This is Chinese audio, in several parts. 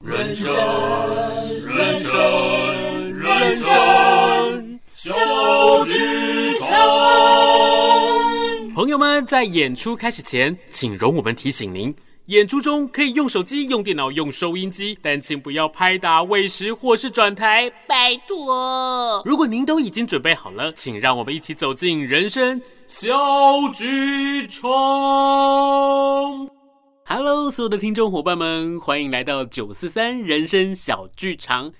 人生，人生，人生小剧场。朋友们，在演出开始前，请容我们提醒您。演出中可以用手机、用电脑、用收音机，但请不要拍打、喂食或是转台，拜托。如果您都已经准备好了，请让我们一起走进人生小剧场。Hello，所有的听众伙伴们，欢迎来到九四三人生小剧场。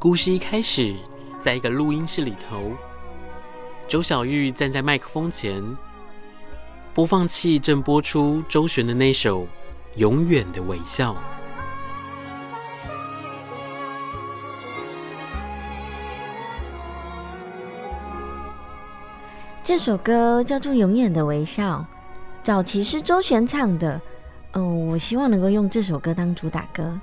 故事一开始，在一个录音室里头，周小玉站在麦克风前，播放器正播出周璇的那首《永远的微笑》。这首歌叫做《永远的微笑》，早期是周璇唱的。嗯，我希望能够用这首歌当主打歌。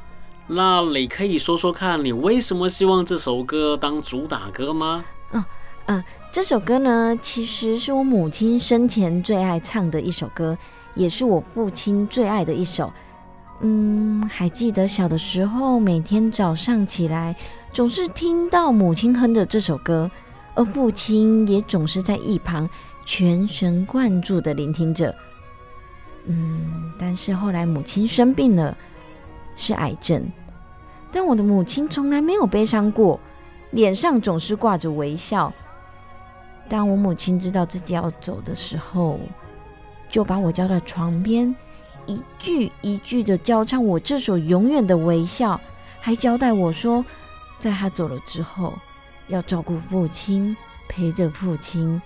那你可以说说看，你为什么希望这首歌当主打歌吗？嗯嗯，这首歌呢，其实是我母亲生前最爱唱的一首歌，也是我父亲最爱的一首。嗯，还记得小的时候，每天早上起来，总是听到母亲哼着这首歌，而父亲也总是在一旁全神贯注地聆听着。嗯，但是后来母亲生病了。是癌症，但我的母亲从来没有悲伤过，脸上总是挂着微笑。当我母亲知道自己要走的时候，就把我叫到床边，一句一句的教唱我这首《永远的微笑》，还交代我说，在她走了之后，要照顾父亲，陪着父亲，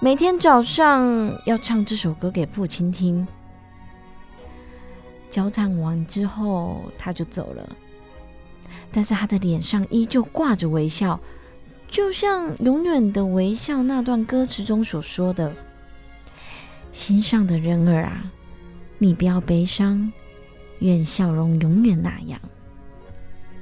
每天早上要唱这首歌给父亲听。交唱完之后，他就走了，但是他的脸上依旧挂着微笑，就像《永远的微笑》那段歌词中所说的：“心上的人儿啊，你不要悲伤，愿笑容永远那样。”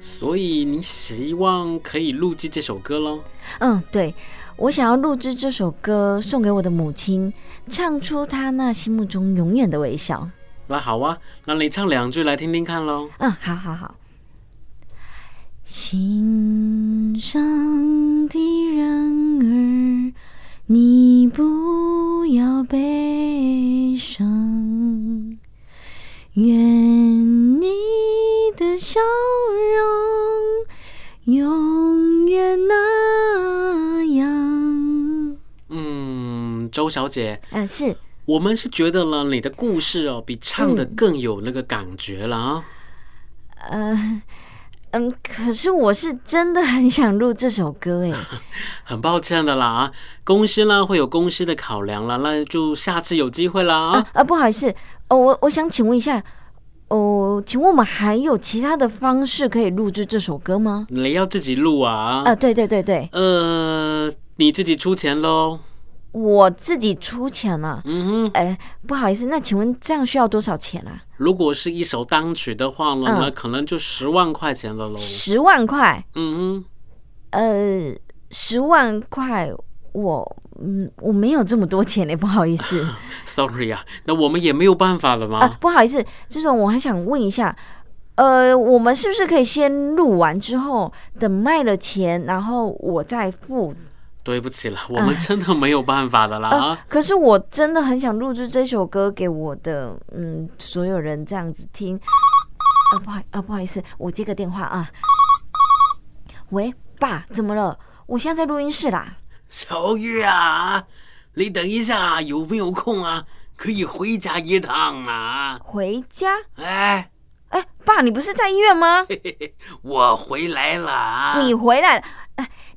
所以你希望可以录制这首歌喽？嗯，对，我想要录制这首歌送给我的母亲，唱出她那心目中永远的微笑。那好啊，那你唱两句来听听看喽。嗯，好好好。心上的人儿，你不要悲伤，愿你的笑容永远那样。嗯，周小姐。嗯，是。我们是觉得了你的故事哦，比唱的更有那个感觉了啊。嗯，嗯，可是我是真的很想录这首歌哎。很抱歉的啦啊，公司呢会有公司的考量了，那就下次有机会啦啊。啊，啊不好意思哦，我我想请问一下哦，请问我们还有其他的方式可以录制这首歌吗？你要自己录啊？啊，对对对对。呃，你自己出钱喽。我自己出钱了。嗯哼，哎，不好意思，那请问这样需要多少钱啊？如果是一首单曲的话呢，嗯、那可能就十万块钱了喽。十万块？嗯哼，呃，十万块，我嗯我没有这么多钱嘞，不好意思。Sorry 啊，那我们也没有办法了吗？啊，不好意思，这种我还想问一下，呃，我们是不是可以先录完之后，等卖了钱，然后我再付？对不起了，我们真的没有办法的啦啊、呃！可是我真的很想录制这首歌给我的嗯所有人这样子听。啊不好啊不好意思，我接个电话啊。喂，爸，怎么了？我现在在录音室啦。小玉啊，你等一下有没有空啊？可以回家一趟啊。回家？哎哎，爸，你不是在医院吗？我回来了。你回来了？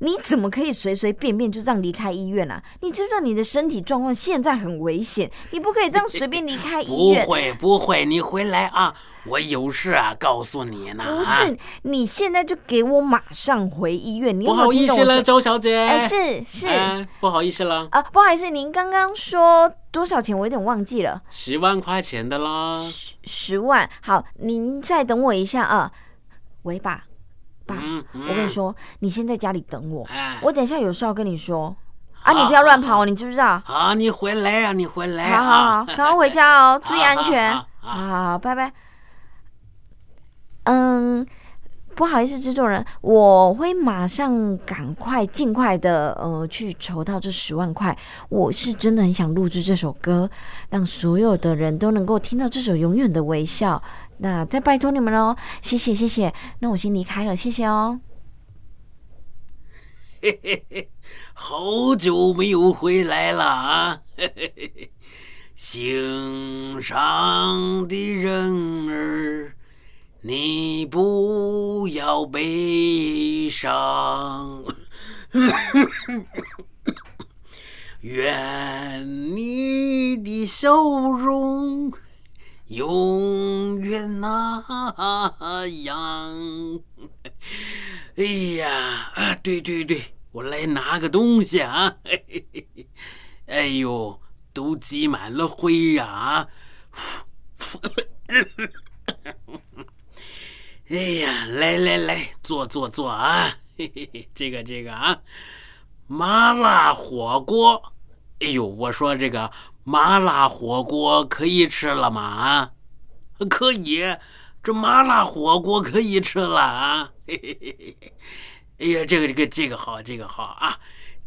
你怎么可以随随便便就这样离开医院啊？你知不知道你的身体状况现在很危险？你不可以这样随便离开医院。不会不会，你回来啊，我有事啊，告诉你呢。不是，你现在就给我马上回医院。你有有不好意思了，周小姐。哎，是是、哎，不好意思了啊，不好意思，您刚刚说多少钱？我有点忘记了。十万块钱的啦。十十万，好，您再等我一下啊。喂，爸。爸，我跟你说，你先在家里等我，哎、我等一下有事要跟你说。啊，你不要乱跑，你知不知道？好，你回来啊，你回来。好好好，赶快回家哦，注意安全。好好好，拜拜。嗯，不好意思，制作人，我会马上赶快尽快的呃去筹到这十万块。我是真的很想录制这首歌，让所有的人都能够听到这首《永远的微笑》。那再拜托你们喽，谢谢谢谢。那我先离开了，谢谢哦。嘿嘿嘿，好久没有回来了啊！嘿嘿嘿，心上的人儿，你不要悲伤，愿你的笑容。永远那样。哎呀，啊，对对对，我来拿个东西啊！哎呦，都积满了灰呀，啊！哎呀，来来来，坐坐坐啊！嘿嘿嘿，这个这个啊，麻辣火锅。哎呦，我说这个。麻辣火锅可以吃了吗？啊，可以，这麻辣火锅可以吃了啊！嘿嘿嘿嘿嘿，哎呀，这个这个这个好，这个好啊！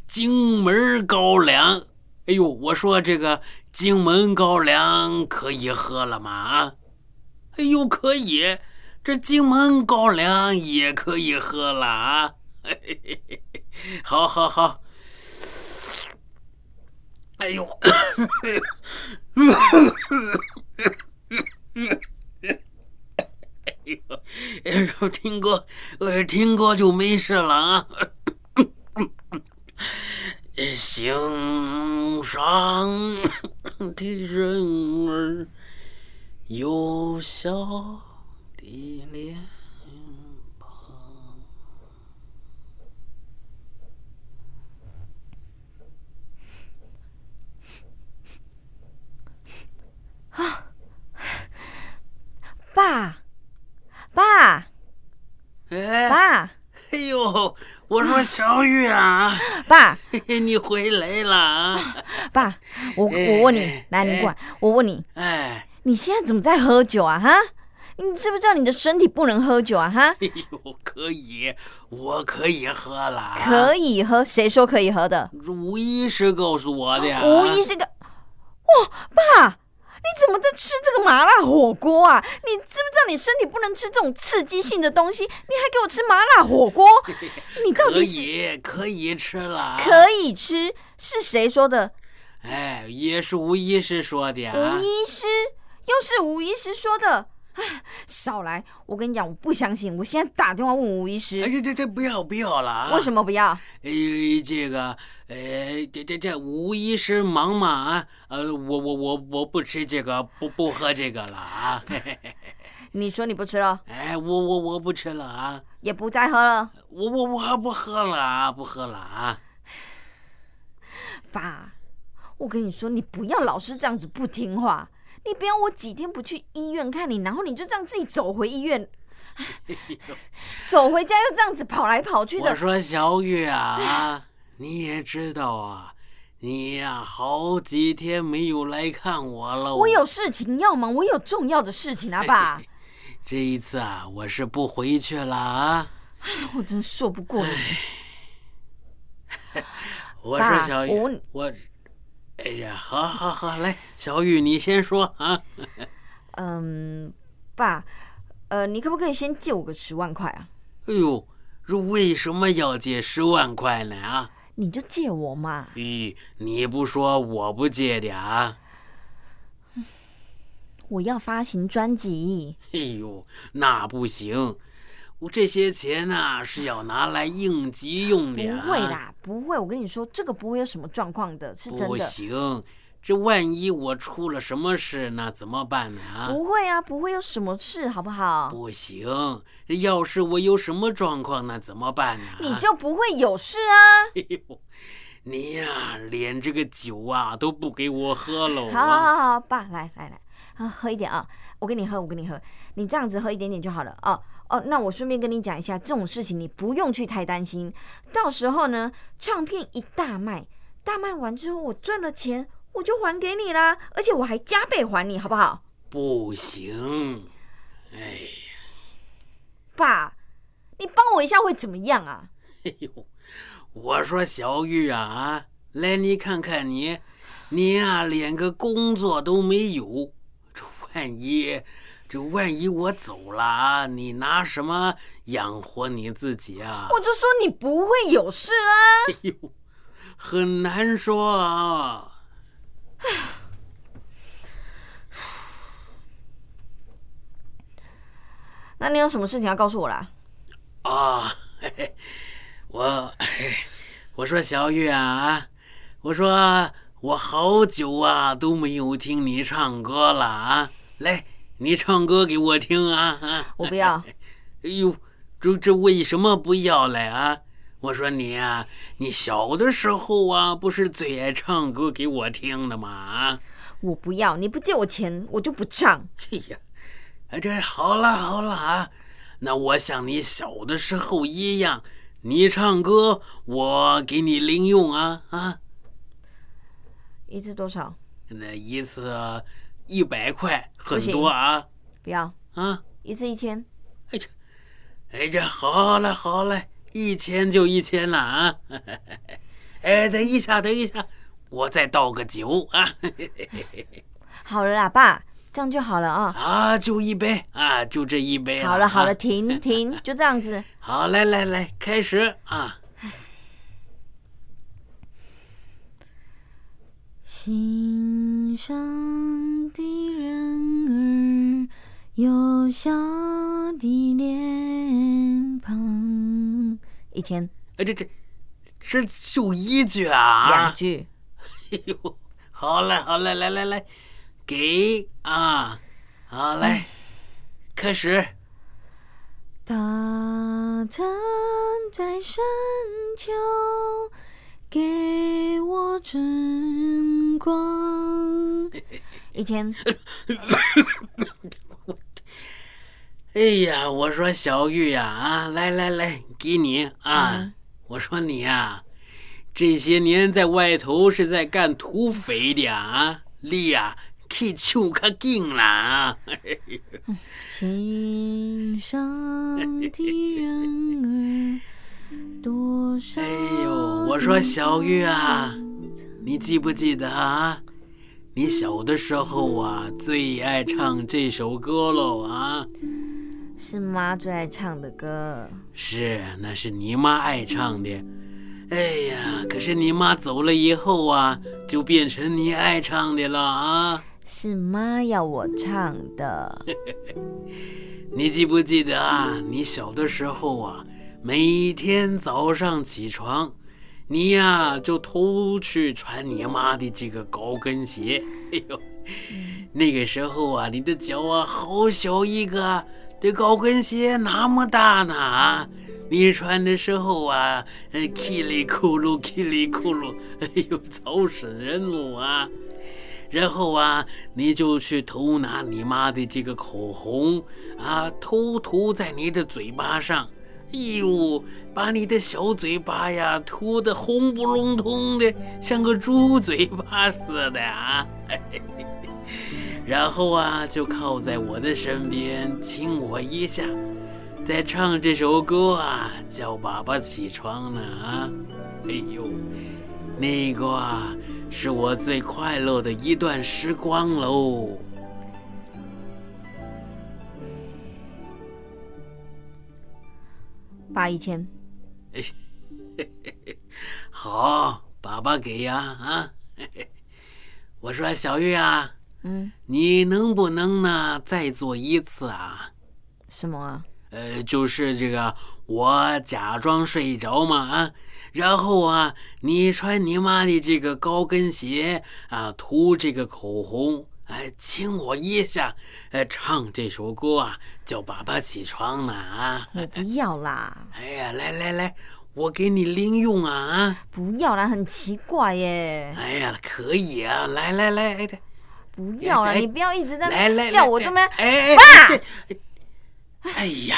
荆门高粱，哎呦，我说这个荆门高粱可以喝了吗？啊，哎呦，可以，这荆门高粱也可以喝了啊！嘿嘿嘿嘿，好，好，好。哎呦，哎呦，听过，我听过就没事了啊。心上的人儿有笑的脸。啊，爸，爸，哎，爸，哎呦，我说小玉啊，爸，你回来了啊，爸，我我问你，来，你过来，我问你，哎，你现在怎么在喝酒啊？哈，你知不知道你的身体不能喝酒啊？哈，哎呦，可以，我可以喝了，可以喝，谁说可以喝的？吴医师告诉我的呀，吴医师个，哇，爸。你怎么在吃这个麻辣火锅啊？你知不知道你身体不能吃这种刺激性的东西？你还给我吃麻辣火锅？你到底是可以可以吃了？可以吃是谁说的？哎，也是吴医师说的呀。吴医师又是吴医师说的。哎，少来！我跟你讲，我不相信。我现在打电话问吴医师。哎，这这这不要不要了啊！为什么不要？哎，这个，哎，这这这吴医师忙嘛？啊，呃，我我我我不吃这个，不不喝这个了啊！你说你不吃了？哎，我我我不吃了啊！也不再喝了？我我我不喝了啊！不喝了啊！爸，我跟你说，你不要老是这样子不听话。你不要我几天不去医院看你，然后你就这样自己走回医院，走回家又这样子跑来跑去的。我说小雨啊，你也知道啊，你呀好几天没有来看我了。我有事情要忙，我有重要的事情啊，爸。这一次啊，我是不回去了啊。我真说不过你。我说小雨，我。我哎呀，好好好，来，小玉你先说啊。嗯，爸，呃，你可不可以先借我个十万块啊？哎呦，这为什么要借十万块呢？啊，你就借我嘛。咦，你不说我不借的啊？我要发行专辑。哎呦，那不行，我这些钱呢、啊、是要拿来应急用的、啊。不会啦，不会。我跟你说，这个不会有什么状况的，是真的。不行，这万一我出了什么事，那怎么办呢？不会啊，不会有什么事，好不好？不行，要是我有什么状况，那怎么办呢？你就不会有事啊？哎呦，你呀、啊，连这个酒啊都不给我喝了。好好好好，爸，来来来，啊，喝一点啊。我给你喝，我给你喝，你这样子喝一点点就好了哦哦。那我顺便跟你讲一下，这种事情你不用去太担心。到时候呢，唱片一大卖，大卖完之后我赚了钱，我就还给你啦，而且我还加倍还你，好不好？不行，哎呀，爸，你帮我一下会怎么样啊？哎呦，我说小玉啊，来你看看你，你呀连个工作都没有。万一，这万一我走了，你拿什么养活你自己啊？我就说你不会有事啦。哎呦，很难说啊。那你有什么事情要告诉我啦？啊，我，我说小玉啊，我说我好久啊都没有听你唱歌了啊。来，你唱歌给我听啊！我不要。哎呦，这这为什么不要嘞啊？我说你啊，你小的时候啊，不是最爱唱歌给我听的吗？啊我不要，你不借我钱，我就不唱。哎呀，哎，这好了好了啊，那我像你小的时候一样，你唱歌，我给你零用啊啊！一次多少？那一次。一百块很多啊！不要啊！一次一千。哎这，哎这好嘞好嘞，一千就一千了啊！哎，等一下等一下，我再倒个酒啊！好了啦，爸，这样就好了啊！啊，就一杯啊，就这一杯。好了好了，停停，就这样子。好，来来来，开始啊！心上的人儿，有笑的脸庞。一千。哎，这这，这就一句啊？两句。哎呦，好嘞，好嘞，来来来，给啊，好嘞，嗯、开始。他曾在深秋。给我春光，以前。哎呀，我说小玉呀，啊，来来来，给你啊！嗯、我说你呀，这些年在外头是在干土匪的啊，你呀可以求个劲了啊！心上的人儿。多少？哎呦，我说小玉啊，你记不记得啊？你小的时候啊，最爱唱这首歌喽啊？是妈最爱唱的歌。是，那是你妈爱唱的。哎呀，可是你妈走了以后啊，就变成你爱唱的了啊？是妈要我唱的。你记不记得啊？你小的时候啊。每天早上起床，你呀就偷去穿你妈的这个高跟鞋。哎呦，那个时候啊，你的脚啊好小一个，这高跟鞋那么大呢啊。你穿的时候啊，叽里咕噜，叽里咕噜，哎呦，吵死人了啊！然后啊，你就去偷拿你妈的这个口红啊，偷涂在你的嘴巴上。哎呦，把你的小嘴巴呀涂得红不隆咚的，像个猪嘴巴似的啊！然后啊，就靠在我的身边亲我一下，再唱这首歌啊，叫爸爸起床呢啊！哎呦，那个啊，是我最快乐的一段时光喽。爸一千，好，爸爸给呀啊！我说小玉啊，嗯，你能不能呢再做一次啊？什么啊？呃，就是这个，我假装睡着嘛啊，然后啊，你穿你妈的这个高跟鞋啊，涂这个口红，哎，亲我一下，呃，唱这首歌啊，叫爸爸起床呢啊！我不要啦！哎呀，来来来，我给你零用啊啊！不要啦，很奇怪耶！哎呀，可以啊，来来来，哎，不要啦，你不要一直在来来叫我这么，哎，爸。哎呀，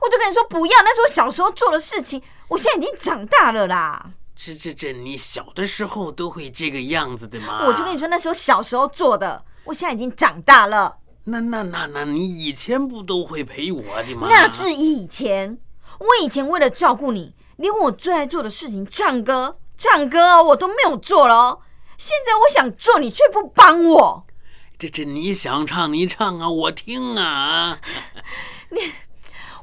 我就跟你说不要，那是我小时候做的事情。我现在已经长大了啦。这这这，你小的时候都会这个样子的吗？我就跟你说，那是我小时候做的。我现在已经长大了。那那那那，你以前不都会陪我的吗？那是以前。我以前为了照顾你，连我最爱做的事情——唱歌，唱歌我都没有做了。现在我想做，你却不帮我。这这，你想唱你唱啊，我听啊。你，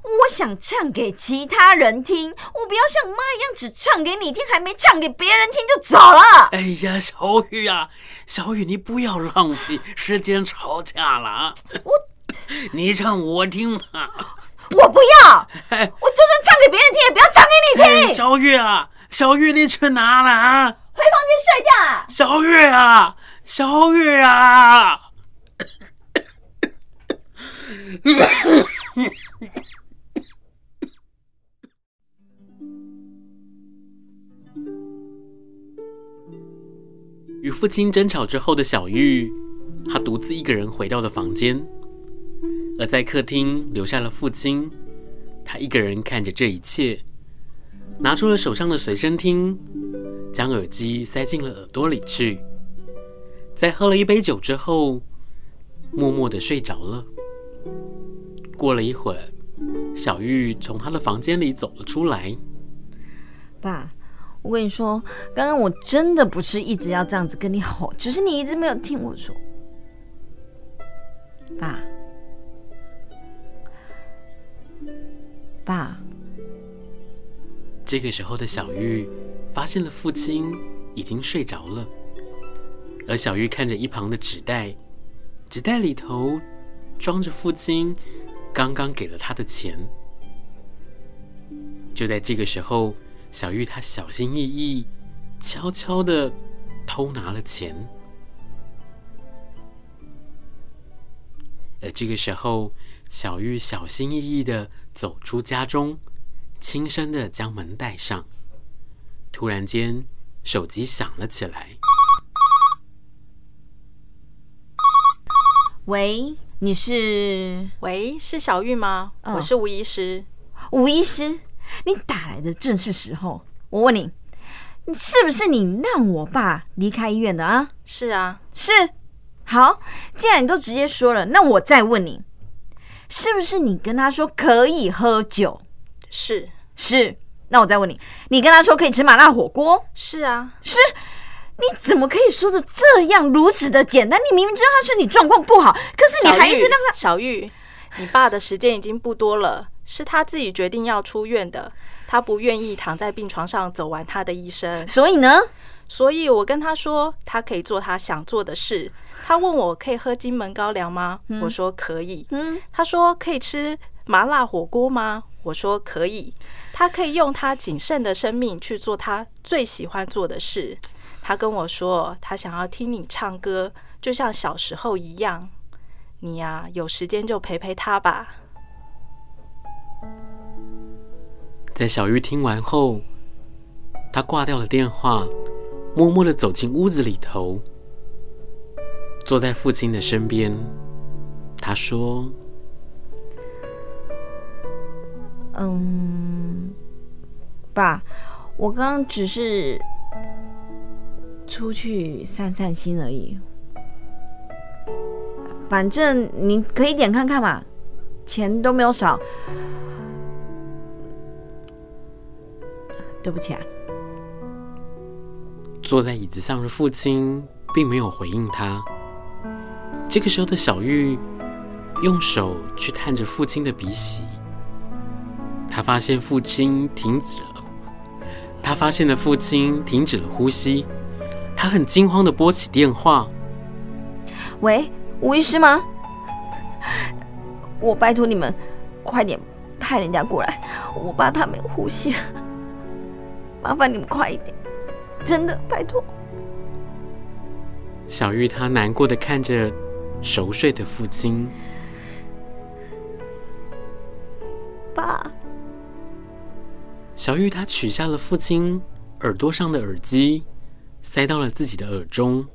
我想唱给其他人听，我不要像妈一样只唱给你听，还没唱给别人听就走了。哎呀，小玉啊，小玉，你不要浪费时间吵架了啊！我，你唱我听啊！我不要，哎，我就算唱给别人听，也不要唱给你听。哎，小玉啊，小玉，你去哪了啊？回房间睡觉。小玉啊，小玉啊。与父亲争吵之后的小玉，她独自一个人回到了房间，而在客厅留下了父亲。她一个人看着这一切，拿出了手上的随身听，将耳机塞进了耳朵里去，在喝了一杯酒之后，默默的睡着了。过了一会儿，小玉从她的房间里走了出来。爸，我跟你说，刚刚我真的不是一直要这样子跟你吼，只是你一直没有听我说。爸，爸。这个时候的小玉发现了父亲已经睡着了，而小玉看着一旁的纸袋，纸袋里头装着父亲。刚刚给了他的钱，就在这个时候，小玉她小心翼翼、悄悄的偷拿了钱。而这个时候，小玉小心翼翼的走出家中，轻声的将门带上。突然间，手机响了起来。喂。你是？喂，是小玉吗？哦，我是吴医师。吴医师，你打来的正是时候。我问你，你是不是你让我爸离开医院的啊？是啊，是。好，既然你都直接说了，那我再问你，是不是你跟他说可以喝酒？是，是。那我再问你，你跟他说可以吃麻辣火锅？是啊，是。你怎么可以说的这样如此的简单？你明明知道他身体状况不好，可是你还一直让他。小玉，你爸的时间已经不多了，是他自己决定要出院的，他不愿意躺在病床上走完他的一生。所以呢？所以我跟他说，他可以做他想做的事。他问我可以喝金门高粱吗？嗯、我说可以。嗯，他说可以吃麻辣火锅吗？我说可以。他可以用他仅剩的生命去做他最喜欢做的事。他跟我说，他想要听你唱歌，就像小时候一样。你呀，有时间就陪陪他吧。在小玉听完后，他挂掉了电话，默默的走进屋子里头，坐在父亲的身边。他说：“嗯，爸，我刚刚只是……”出去散散心而已，反正你可以点看看嘛，钱都没有少。对不起啊。坐在椅子上的父亲并没有回应他。这个时候的小玉用手去探着父亲的鼻息，他发现父亲停止了，他发现了父亲停止了呼吸。他很惊慌的拨起电话：“喂，吴医师吗？我拜托你们，快点派人家过来，我爸他没有呼吸，麻烦你们快一点，真的拜托。小玉她难过的看着熟睡的父亲，爸。小玉她取下了父亲耳朵上的耳机，塞到了自己的耳中。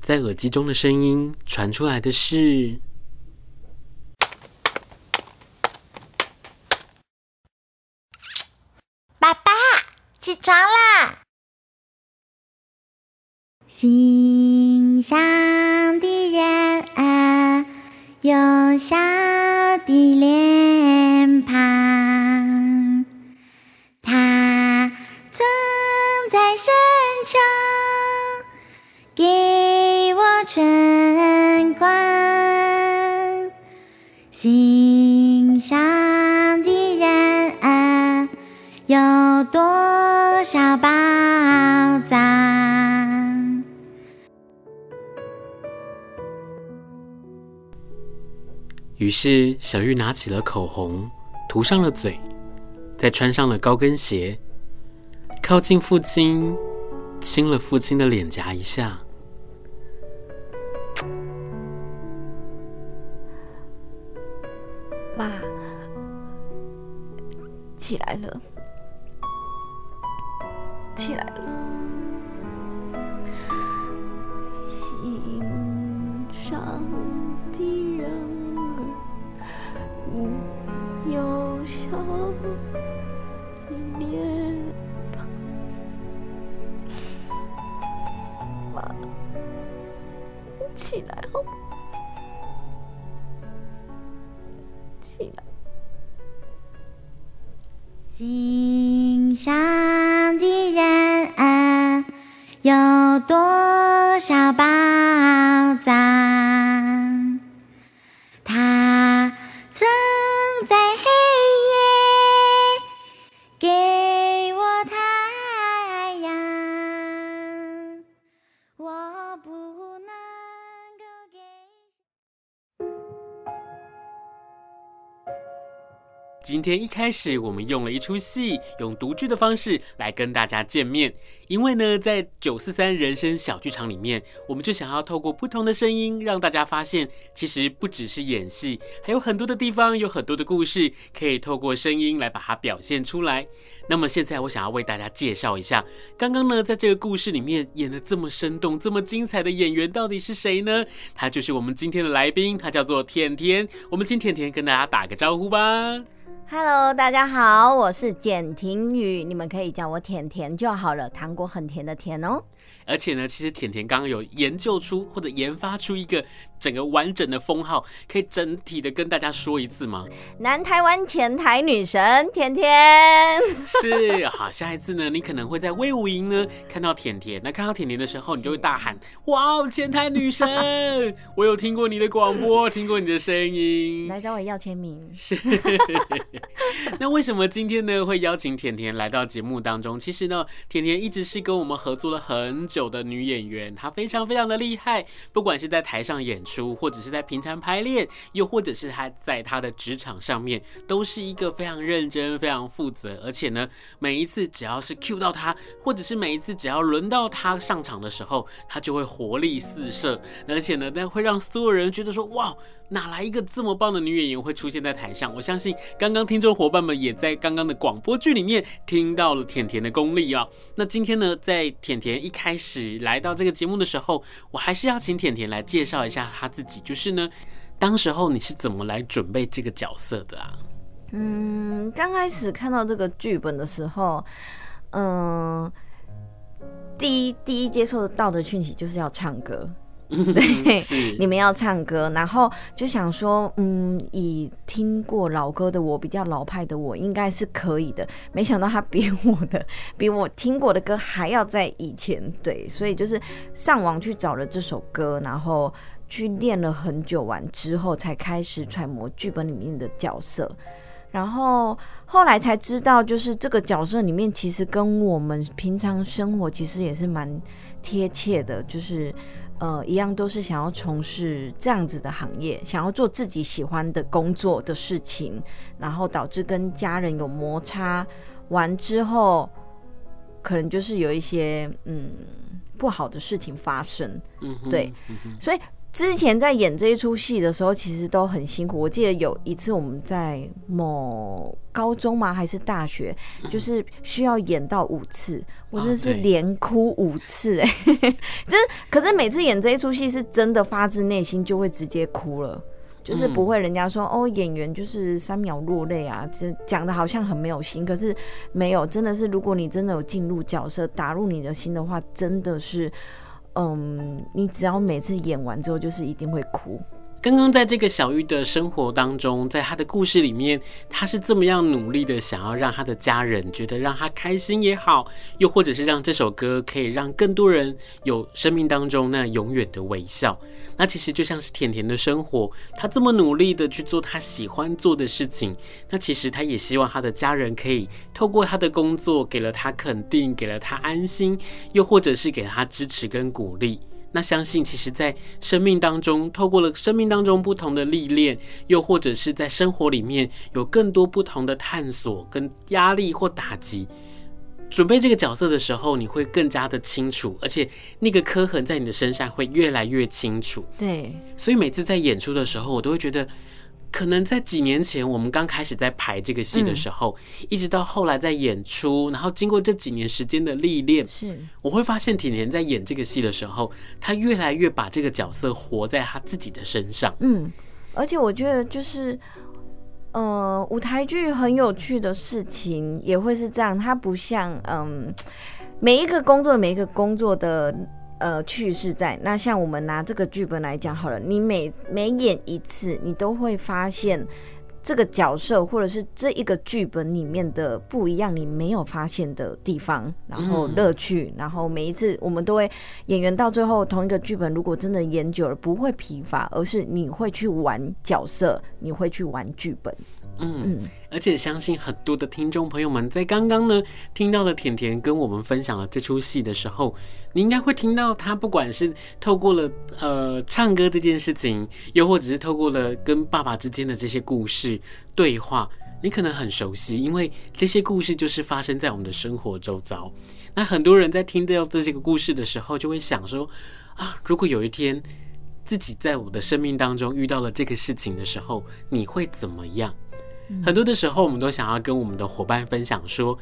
在耳机中的声音传出来的是：“爸爸，起床啦！心上的人儿有笑的脸庞，他曾在深秋给我春光。心上的人儿有多少宝藏？于是，小玉拿起了口红，涂上了嘴，再穿上了高跟鞋，靠近父亲，亲了父亲的脸颊一下。爸，起来了，起来了，多少今天一开始，我们用了一出戏，用独剧的方式来跟大家见面。因为呢，在九四三人生小剧场里面，我们就想要透过不同的声音，让大家发现，其实不只是演戏，还有很多的地方，有很多的故事，可以透过声音来把它表现出来。那么现在，我想要为大家介绍一下，刚刚呢，在这个故事里面演得这么生动、这么精彩的演员到底是谁呢？他就是我们今天的来宾，他叫做甜甜。我们请甜甜跟大家打个招呼吧。Hello，大家好，我是简婷宇，你们可以叫我甜甜就好了，糖果很甜的甜哦。而且呢，其实甜甜刚刚有研究出或者研发出一个整个完整的封号，可以整体的跟大家说一次吗？南台湾前台女神甜甜。是，好，下一次呢，你可能会在威武营呢看到甜甜。那看到甜甜的时候，你就会大喊：“哇哦，前台女神！我有听过你的广播，听过你的声音。”来找我要签名。是。那为什么今天呢会邀请甜甜来到节目当中？其实呢，甜甜一直是跟我们合作了很久有的女演员，她非常非常的厉害，不管是在台上演出，或者是在平常排练，又或者是她在她的职场上面，都是一个非常认真、非常负责，而且呢，每一次只要是 cue 到她，或者是每一次只要轮到她上场的时候，她就会活力四射，而且呢，那会让所有人觉得说，哇，哪来一个这么棒的女演员会出现在台上？我相信刚刚听众伙伴们也在刚刚的广播剧里面听到了甜甜的功力啊。那今天呢，在甜甜一开始来到这个节目的时候，我还是要请甜甜来介绍一下她自己。就是呢，当时候你是怎么来准备这个角色的啊？嗯，刚开始看到这个剧本的时候，嗯、第一第一接受到的讯息就是要唱歌。对，你们要唱歌，然后就想说，嗯，以听过老歌的我，比较老派的我，应该是可以的。没想到他比我的，比我听过的歌还要在以前。对，所以就是上网去找了这首歌，然后去练了很久，完之后才开始揣摩剧本里面的角色。然后后来才知道，就是这个角色里面其实跟我们平常生活其实也是蛮贴切的，就是。呃，一样都是想要从事这样子的行业，想要做自己喜欢的工作的事情，然后导致跟家人有摩擦，完之后可能就是有一些嗯不好的事情发生。嗯，对，嗯、所以。之前在演这一出戏的时候，其实都很辛苦。我记得有一次我们在某高中吗？还是大学，就是需要演到五次，我真的是连哭五次哎、欸！真可是每次演这一出戏，是真的发自内心就会直接哭了，就是不会人家说哦，演员就是三秒落泪啊，这讲的好像很没有心，可是没有，真的是如果你真的有进入角色，打入你的心的话，真的是。嗯，你只要每次演完之后，就是一定会哭。刚刚在这个小玉的生活当中，在她的故事里面，她是这么样努力的想要让她的家人觉得让她开心也好，又或者是让这首歌可以让更多人有生命当中那永远的微笑。那其实就像是甜甜的生活，她这么努力的去做她喜欢做的事情，那其实她也希望她的家人可以透过她的工作给了她肯定，给了她安心，又或者是给她支持跟鼓励。那相信，其实，在生命当中，透过了生命当中不同的历练，又或者是在生活里面有更多不同的探索跟压力或打击，准备这个角色的时候，你会更加的清楚，而且那个刻痕在你的身上会越来越清楚。对，所以每次在演出的时候，我都会觉得。可能在几年前，我们刚开始在排这个戏的时候，嗯，一直到后来在演出，然后经过这几年时间的历练，是我会发现甜甜在演这个戏的时候，她越来越把这个角色活在她自己的身上。嗯，而且我觉得就是，呃，舞台剧很有趣的事情也会是这样，它不像嗯，每一个工作每一个工作的。呃，趣是在那，像我们拿这个剧本来讲好了，你每每演一次，你都会发现这个角色或者是这一个剧本里面的不一样，你没有发现的地方，然后乐趣，然后每一次我们都会演员到最后同一个剧本，如果真的演久了不会疲乏，而是你会去玩角色，你会去玩剧本。嗯，而且相信很多的听众朋友们在刚刚呢听到了甜甜跟我们分享了这出戏的时候，你应该会听到他不管是透过了呃唱歌这件事情，又或者是透过了跟爸爸之间的这些故事对话，你可能很熟悉，因为这些故事就是发生在我们的生活周遭。那很多人在听到这些个故事的时候，就会想说啊，如果有一天自己在我的生命当中遇到了这个事情的时候，你会怎么样？很多的时候，我们都想要跟我们的伙伴分享说，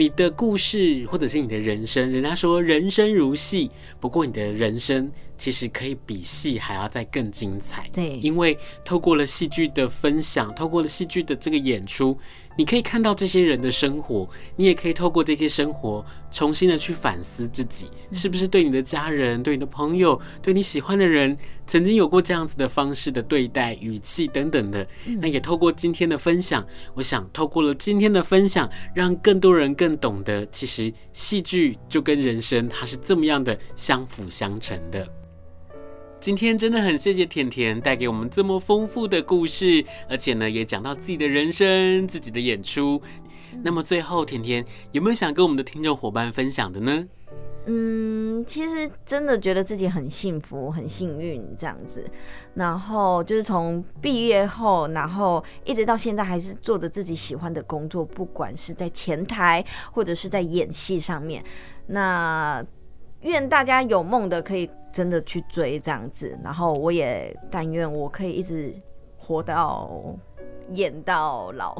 你的故事或者是你的人生。人家说人生如戏，不过你的人生其实可以比戏还要再更精彩。对，因为透过了戏剧的分享，透过了戏剧的这个演出。你可以看到这些人的生活，你也可以透过这些生活，重新的去反思自己，是不是对你的家人、对你的朋友、对你喜欢的人，曾经有过这样子的方式的对待、语气等等的。那也透过今天的分享，我想透过了今天的分享，让更多人更懂得，其实戏剧就跟人生，它是这么样的相辅相成的。今天真的很谢谢甜甜带给我们这么丰富的故事，而且呢，也讲到自己的人生、自己的演出。那么最后，甜甜有没有想跟我们的听众伙伴分享的呢？嗯，其实真的觉得自己很幸福、很幸运这样子。然后就是从毕业后，然后一直到现在，还是做着自己喜欢的工作，不管是在前台或者是在演戏上面。那愿大家有梦的可以真的去追这样子，然后我也但愿我可以一直活到。演到老，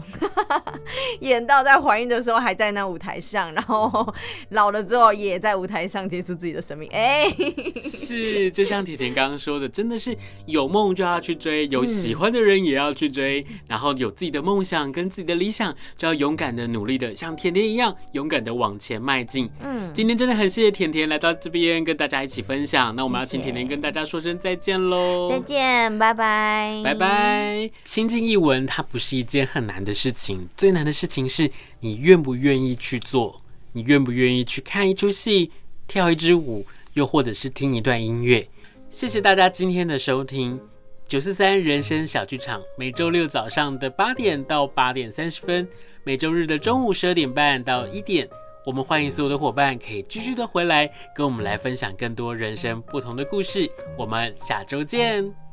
演到在怀孕的时候还在那舞台上，然后老了之后也在舞台上结束自己的生命。哎、欸，是，就像甜甜刚刚说的，真的是有梦就要去追，有喜欢的人也要去追，嗯、然后有自己的梦想跟自己的理想，就要勇敢的努力的，像甜甜一样勇敢的往前迈进。嗯，今天真的很谢谢甜甜来到这边跟大家一起分享。那我们要请甜甜跟大家说声再见喽，再见，拜拜，拜拜。亲近艺文，不是一件很难的事情，最难的事情是你愿不愿意去做，你愿不愿意去看一出戏、跳一支舞，又或者是听一段音乐。谢谢大家今天的收听，九四三人生小剧场，每周六早上的八点到八点三十分，每周日的中午十二点半到一点。我们欢迎所有的伙伴可以继续的回来跟我们来分享更多人生不同的故事。我们下周见。